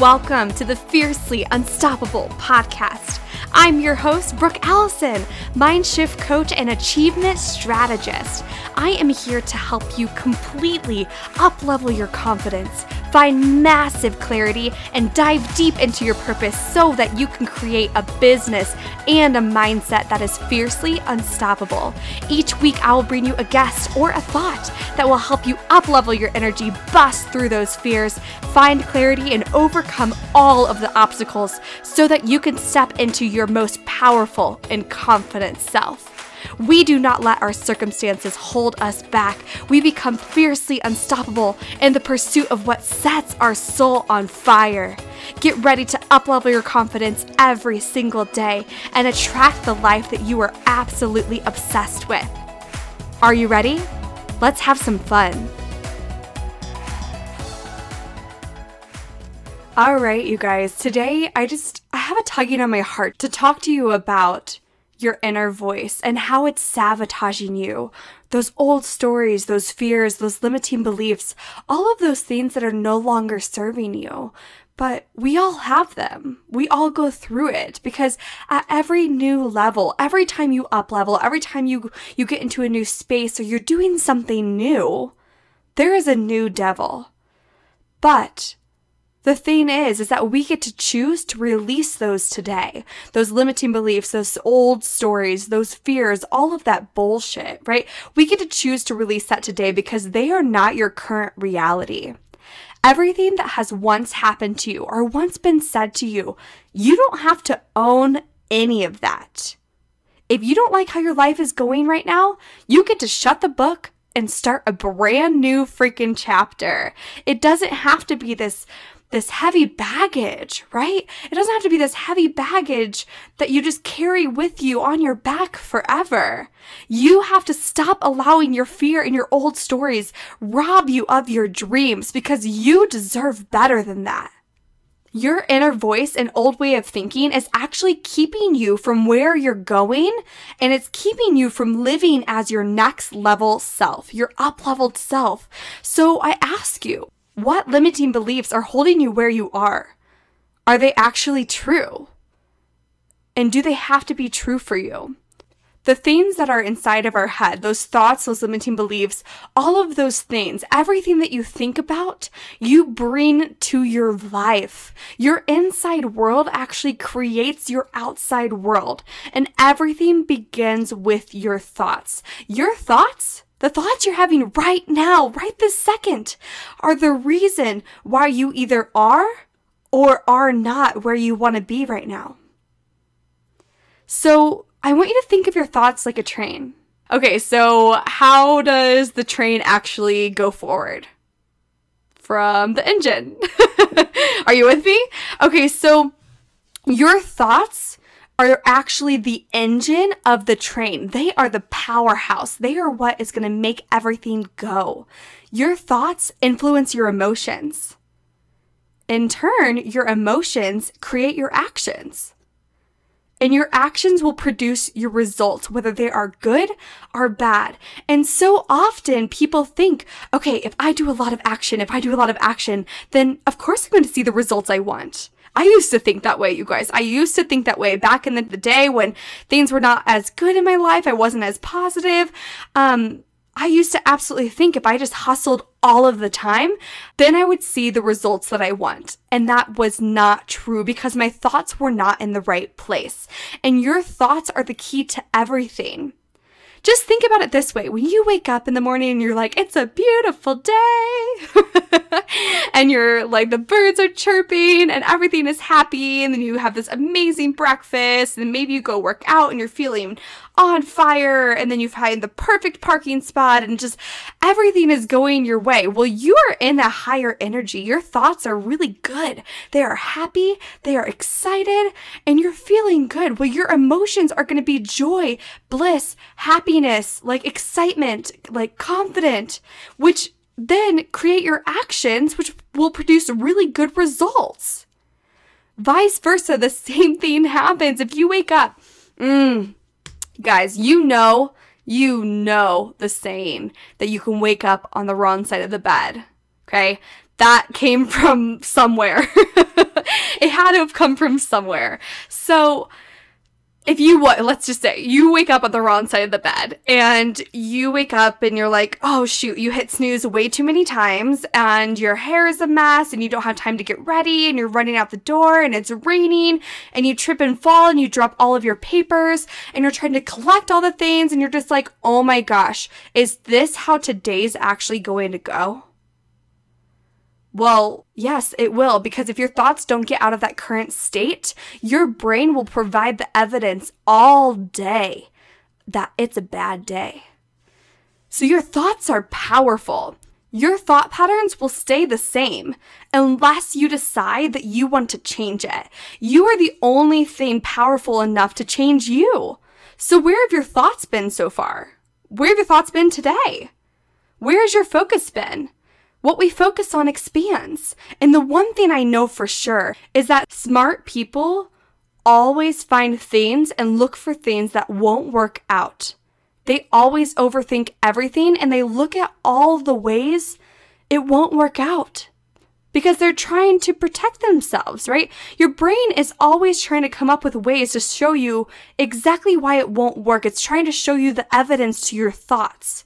Welcome to the Fiercely Unstoppable podcast. I'm your host, Brooke Allison, mind shift coach and achievement strategist. I am here to help you completely uplevel your confidence, find massive clarity, and dive deep into your purpose so that you can create a business and a mindset that is fiercely unstoppable. Each week, I will bring you a guest or a thought that will help you uplevel your energy, bust through those fears, find clarity, and overcome all of the obstacles so that you can step into your most powerful and confident self. We do not let our circumstances hold us back. We become fiercely unstoppable in the pursuit of what sets our soul on fire. Get ready to uplevel your confidence every single day and attract the life that you are absolutely obsessed with. Are you ready? Let's have some fun. All right, you guys. Today I just I have a tugging on my heart to talk to you about your inner voice and how it's sabotaging you. Those old stories, those fears, those limiting beliefs, all of those things that are no longer serving you. But we all have them. We all go through it because at every new level, every time you up level, every time you you get into a new space or you're doing something new, there is a new devil. But the thing is, is that we get to choose to release those today. Those limiting beliefs, those old stories, those fears, all of that bullshit, right? We get to choose to release that today because they are not your current reality. Everything that has once happened to you or once been said to you, you don't have to own any of that. If you don't like how your life is going right now, you get to shut the book and start a brand new freaking chapter. It doesn't have to be this this heavy baggage, right? It doesn't have to be this heavy baggage that you just carry with you on your back forever. You have to stop allowing your fear and your old stories rob you of your dreams because you deserve better than that. Your inner voice and old way of thinking is actually keeping you from where you're going and it's keeping you from living as your next level self, your up leveled self. So I ask you, what limiting beliefs are holding you where you are? Are they actually true? And do they have to be true for you? The things that are inside of our head, those thoughts, those limiting beliefs, all of those things, everything that you think about, you bring to your life. Your inside world actually creates your outside world, and everything begins with your thoughts. Your thoughts the thoughts you're having right now, right this second, are the reason why you either are or are not where you want to be right now. So, I want you to think of your thoughts like a train. Okay, so how does the train actually go forward? From the engine. are you with me? Okay, so your thoughts are actually the engine of the train. They are the powerhouse. They are what is going to make everything go. Your thoughts influence your emotions. In turn, your emotions create your actions. And your actions will produce your results, whether they are good or bad. And so often people think, okay, if I do a lot of action, if I do a lot of action, then of course I'm going to see the results I want. I used to think that way, you guys. I used to think that way back in the, day when things were not as good in my life. I wasn't as positive. Um, I used to absolutely think if I just hustled all of the time, then I would see the results that I want. And that was not true because my thoughts were not in the right place. And your thoughts are the key to everything. Just think about it this way when you wake up in the morning and you're like, it's a beautiful day, and you're like, the birds are chirping and everything is happy, and then you have this amazing breakfast, and maybe you go work out and you're feeling on fire and then you find the perfect parking spot and just everything is going your way. Well, you are in a higher energy. Your thoughts are really good. They are happy, they are excited, and you're feeling good. Well, your emotions are going to be joy, bliss, happiness, like excitement, like confident, which then create your actions, which will produce really good results. Vice versa, the same thing happens. If you wake up, mm, Guys, you know, you know the saying that you can wake up on the wrong side of the bed. Okay? that came from somewhere. it had to have come from somewhere. So, if you what let's just say you wake up on the wrong side of the bed and you wake up and you're like oh shoot you hit snooze way too many times and your hair is a mess and you don't have time to get ready and you're running out the door and it's raining and you trip and fall and you drop all of your papers and you're trying to collect all the things and you're just like oh my gosh is this how today's actually going to go well, yes, it will, because if your thoughts don't get out of that current state, your brain will provide the evidence all day that it's a bad day. So your thoughts are powerful. Your thought patterns will stay the same unless you decide that you want to change it. You are the only thing powerful enough to change you. So, where have your thoughts been so far? Where have your thoughts been today? Where has your focus been? What we focus on expands. And the one thing I know for sure is that smart people always find things and look for things that won't work out. They always overthink everything and they look at all the ways it won't work out because they're trying to protect themselves, right? Your brain is always trying to come up with ways to show you exactly why it won't work. It's trying to show you the evidence to your thoughts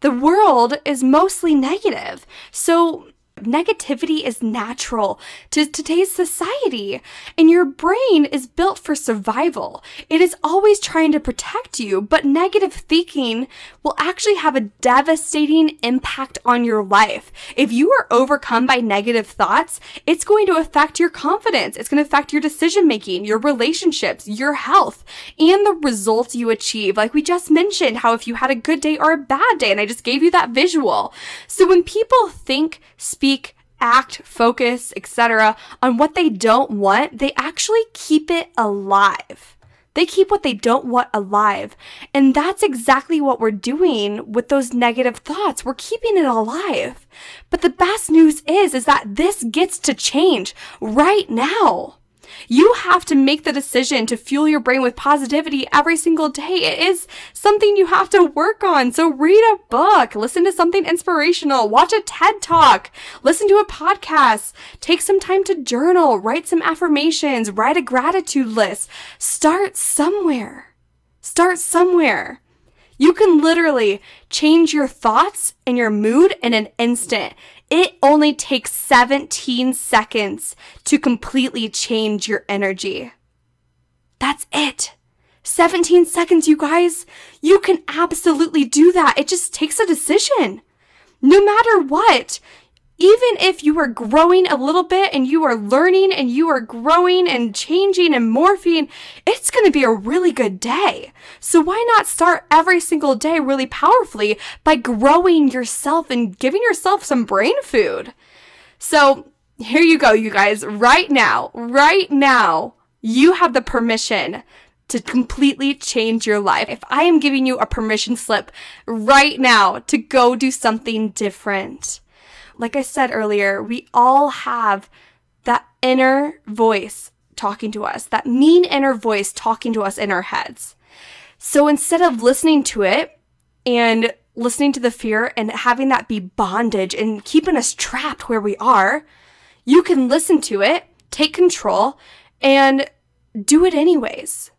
the world is mostly negative. So Negativity is natural to today's society, and your brain is built for survival. It is always trying to protect you, but negative thinking will actually have a devastating impact on your life. If you are overcome by negative thoughts, it's going to affect your confidence, it's going to affect your decision making, your relationships, your health, and the results you achieve. Like we just mentioned, how if you had a good day or a bad day, and I just gave you that visual. So when people think, speak, speak, act, focus, etc., on what they don't want, they actually keep it alive. They keep what they don't want alive. And that's exactly what we're doing with those negative thoughts. We're keeping it alive. But the best news is is that this gets to change right now. You have to make the decision to fuel your brain with positivity every single day. It is something you have to work on. So read a book, listen to something inspirational, watch a TED talk, listen to a podcast, take some time to journal, write some affirmations, write a gratitude list. Start somewhere. Start somewhere. You can literally change your thoughts and your mood in an instant. It only takes 17 seconds to completely change your energy. That's it. 17 seconds, you guys. You can absolutely do that. It just takes a decision. No matter what, even if you are growing a little bit and you are learning and you are growing and changing and morphing, it's going to be a really good day. So why not start every single day really powerfully by growing yourself and giving yourself some brain food? So here you go, you guys. Right now, right now, you have the permission to completely change your life. If I am giving you a permission slip right now to go do something different like I said earlier, we all have that inner voice talking to us, that mean inner voice talking to us in our heads. So instead of listening to it and listening to the fear and having that be bondage and keeping us trapped where we are, you can listen to it, take control, and do it anyways,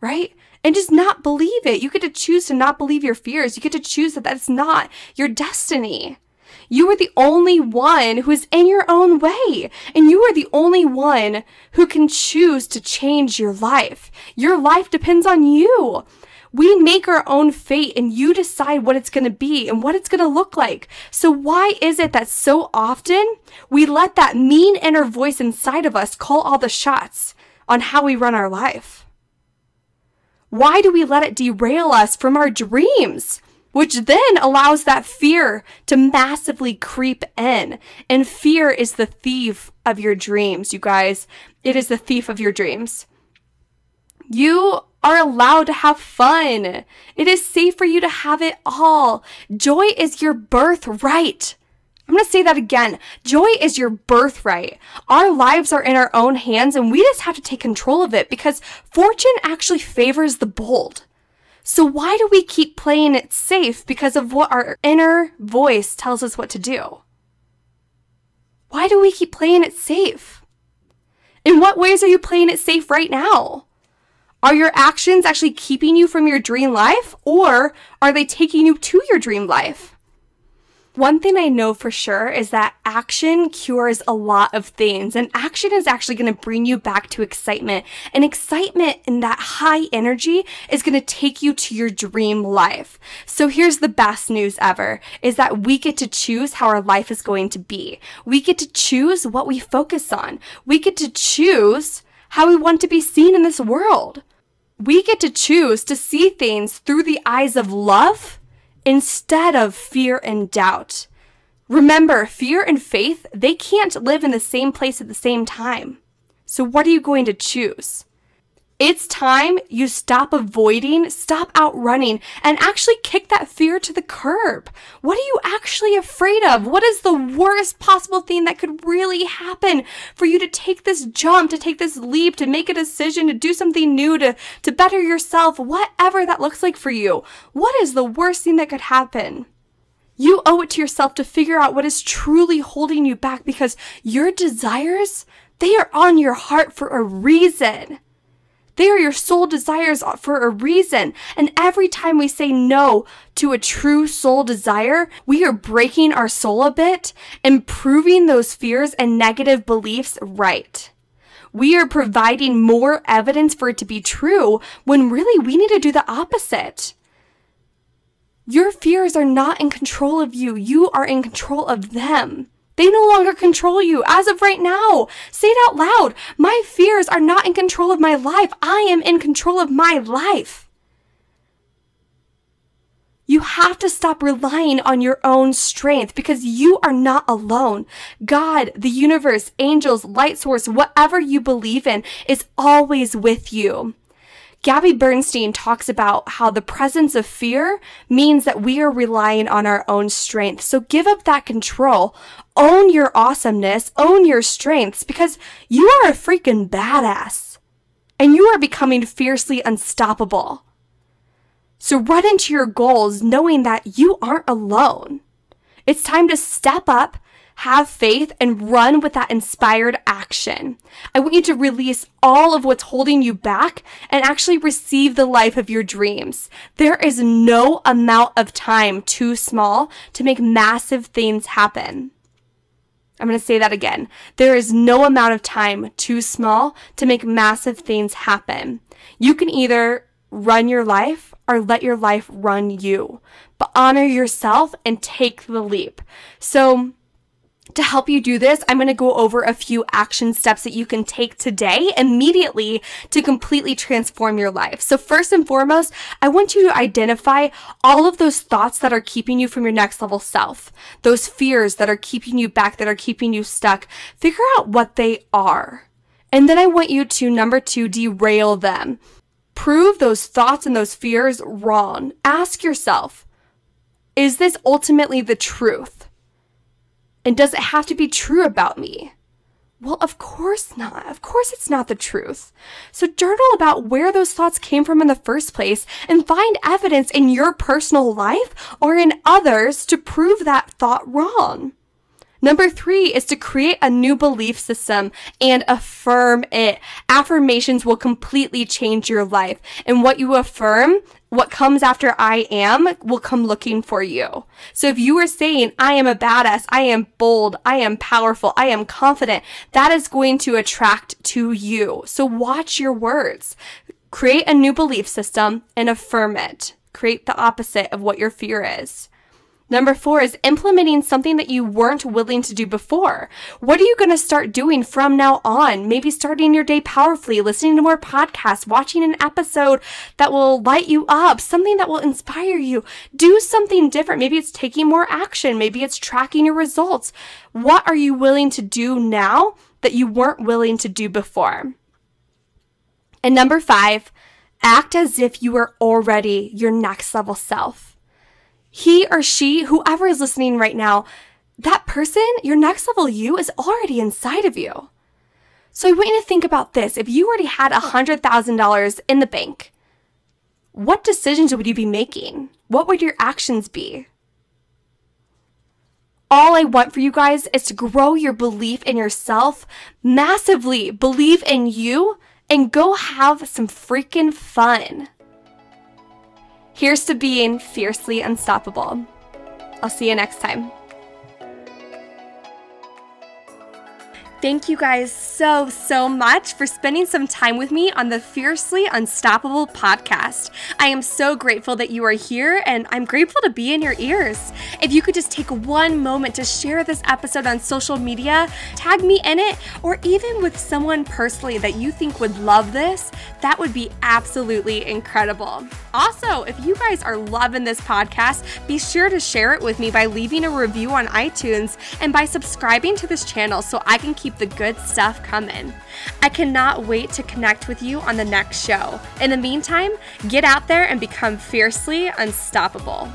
right? And just not believe it. You get to choose to not believe your fears. You get to choose that that's not your destiny. You are the only one who is in your own way. And you are the only one who can choose to change your life. Your life depends on you. We make our own fate and you decide what it's going to be and what it's going to look like. So, why is it that so often we let that mean inner voice inside of us call all the shots on how we run our life? Why do we let it derail us from our dreams? Which then allows that fear to massively creep in. And fear is the thief of your dreams, you guys. It is the thief of your dreams. You are allowed to have fun. It is safe for you to have it all. Joy is your birthright. I'm going to say that again. Joy is your birthright. Our lives are in our own hands and we just have to take control of it because fortune actually favors the bold. So why do we keep playing it safe? Because of what our inner voice tells us what to do. Why do we keep playing it safe? In what ways are you playing it safe right now? Are your actions actually keeping you from your dream life or are they taking you to your dream life? One thing I know for sure is that action cures a lot of things, and action is actually going to bring you back to excitement. And excitement and that high energy is going to take you to your dream life. So here's the best news ever is that we get to choose how our life is going to be. We get to choose what we focus on. We get to choose how we want to be seen in this world. We get to choose to see things through the eyes of love instead of fear and doubt. Remember, fear and faith, they can't live in the same place at the same time. So, what are you going to choose? It's time you stop avoiding, stop outrunning, and actually kick that fear to the curb. What are you actually afraid of? What is the worst possible thing that could really happen for you to take this jump, to take this leap, to make a decision, to do something new, to, to better yourself, whatever that looks like for you? What is the worst thing that could happen? You owe it to yourself to figure out what is truly holding you back because your desires, they are on your heart for a reason. They are your soul desires for a reason. And every time we say no to a true soul desire, we are breaking our soul a bit and proving those fears and negative beliefs right. We are providing more evidence for it to be true when really we need to do the opposite. Your fears are not in control of you. You are in control of them. They no longer control you as of right now. Say it out loud. My fears are not in control of my life. I am in control of my life. You have to stop relying on your own strength because you are not alone. God, the universe, angels, light source, whatever you believe in is always with you. Gabby Bernstein talks about how the presence of fear means that we are relying on our own strength. So give up that control. Own your awesomeness, own your strengths, because you are a freaking badass. And you are becoming fiercely unstoppable. So run into your goals knowing that you aren't alone. It's time to step up have faith, and run with that inspired action. I want you to release all of what's holding you back and actually receive the life of your dreams. There is no amount of time too small to make massive things happen. I'm going to say that again. There is no amount of time too small to make massive things happen. You can either run your life or let your life run you, but honor yourself and take the leap. So, to help you do this, I'm going to go over a few action steps that you can take today immediately to completely transform your life. So, first and foremost, I want you to identify all of those thoughts that are keeping you from your next level self, those fears that are keeping you back, that are keeping you stuck. Figure out what they are. And then I want you to, number two, derail them. Prove those thoughts and those fears wrong. Ask yourself, is this ultimately the truth? And does it have to be true about me? Well, of course not. Of course, it's not the truth. So, journal about where those thoughts came from in the first place and find evidence in your personal life or in others to prove that thought wrong. Number three is to create a new belief system and affirm it. Affirmations will completely change your life. And what you affirm what comes after I am will come looking for you. So if you are saying, I am a badass, I am bold, I am powerful, I am confident, that is going to attract to you. So watch your words. Create a new belief system and affirm it. Create the opposite of what your fear is. Number four is implementing something that you weren't willing to do before. What are you going to start doing from now on? Maybe starting your day powerfully, listening to more podcasts, watching an episode that will light you up, something that will inspire you. Do something different. Maybe it's taking more action. Maybe it's tracking your results. What are you willing to do now that you weren't willing to do before? And number five, act as if you are already your next level self he or she, whoever is listening right now, that person, your next level you, is already inside of you. So I want you to think about this. If you already had $100,000 in the bank, what decisions would you be making? What would your actions be? All I want for you guys is to grow your belief in yourself massively, believe in you, and go have some freaking fun. Here's to being fiercely unstoppable. I'll see you next time. Thank you guys so, so much for spending some time with me on the Fiercely Unstoppable podcast. I am so grateful that you are here and I'm grateful to be in your ears. If you could just take one moment to share this episode on social media, tag me in it, or even with someone personally that you think would love this, that would be absolutely incredible. Also, if you guys are loving this podcast, be sure to share it with me by leaving a review on iTunes and by subscribing to this channel so I can the good stuff coming. I cannot wait to connect with you on the next show. In the meantime, get out there and become fiercely unstoppable.